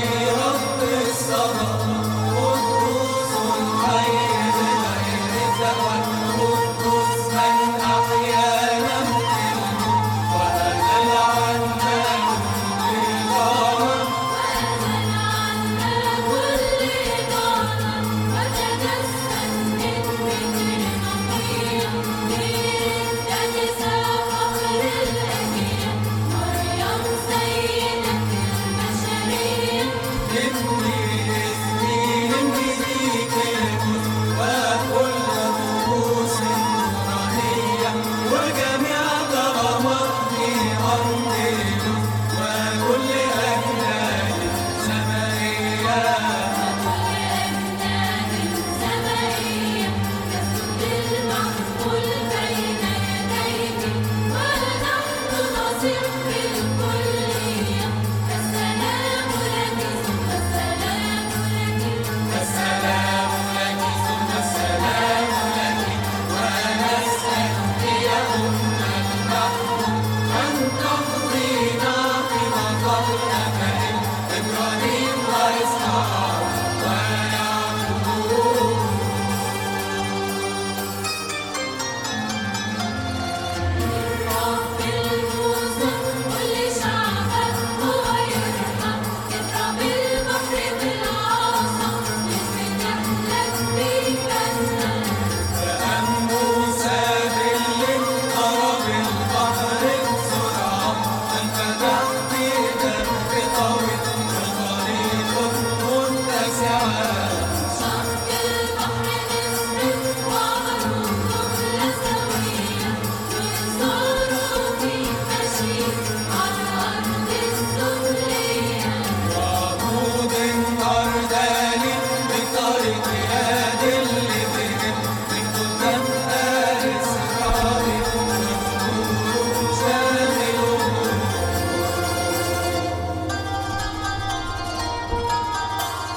Hallelujah.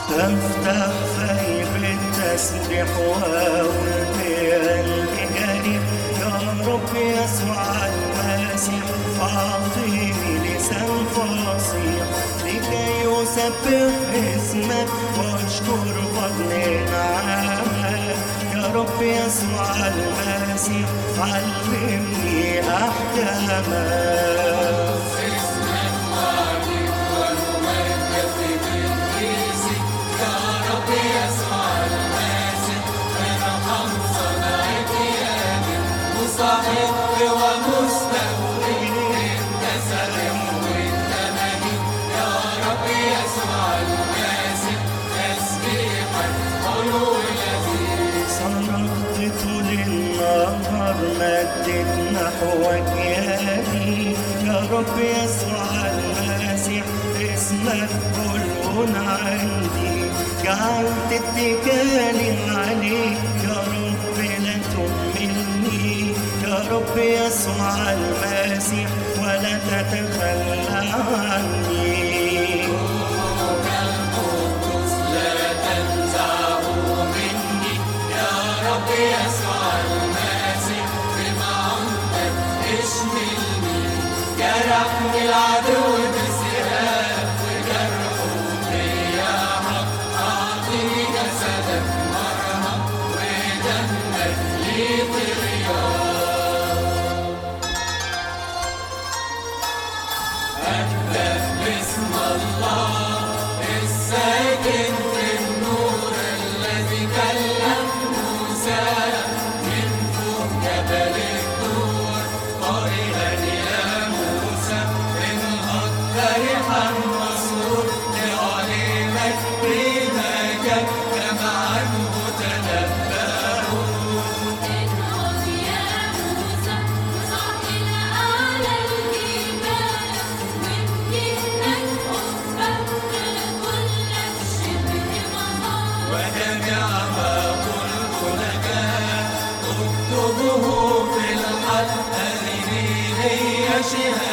أفتح في بالتسبيح واقول بقلبي جريح يا رب يسوع المسيح أعطيني لسان فصيح لكي أسبح اسمك وأشكر فضل نعمك. يا رب يسوع المسيح علمني أحكامك. نحوك يدي يا رب يسوع المسيح اسمك كل عندي جعلت اتكالي عليك يا رب لا تهملني يا رب يسوع المسيح ولا تتخلى عني. جرحني العدو بسهام وجرحه فيا حق اعطني جسدك مرهم ودمك لي طغيان أبدأ باسم الله الساكن ما قلت لك اكتبه في الحق هذه هي شهادة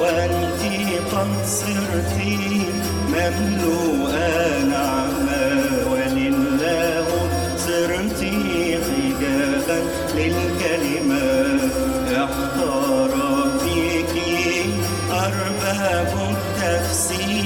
وأنت قد صرت مملوءة نعمة ولله صرت حجابا للكلمة. احتار فيك أرباب التفسير.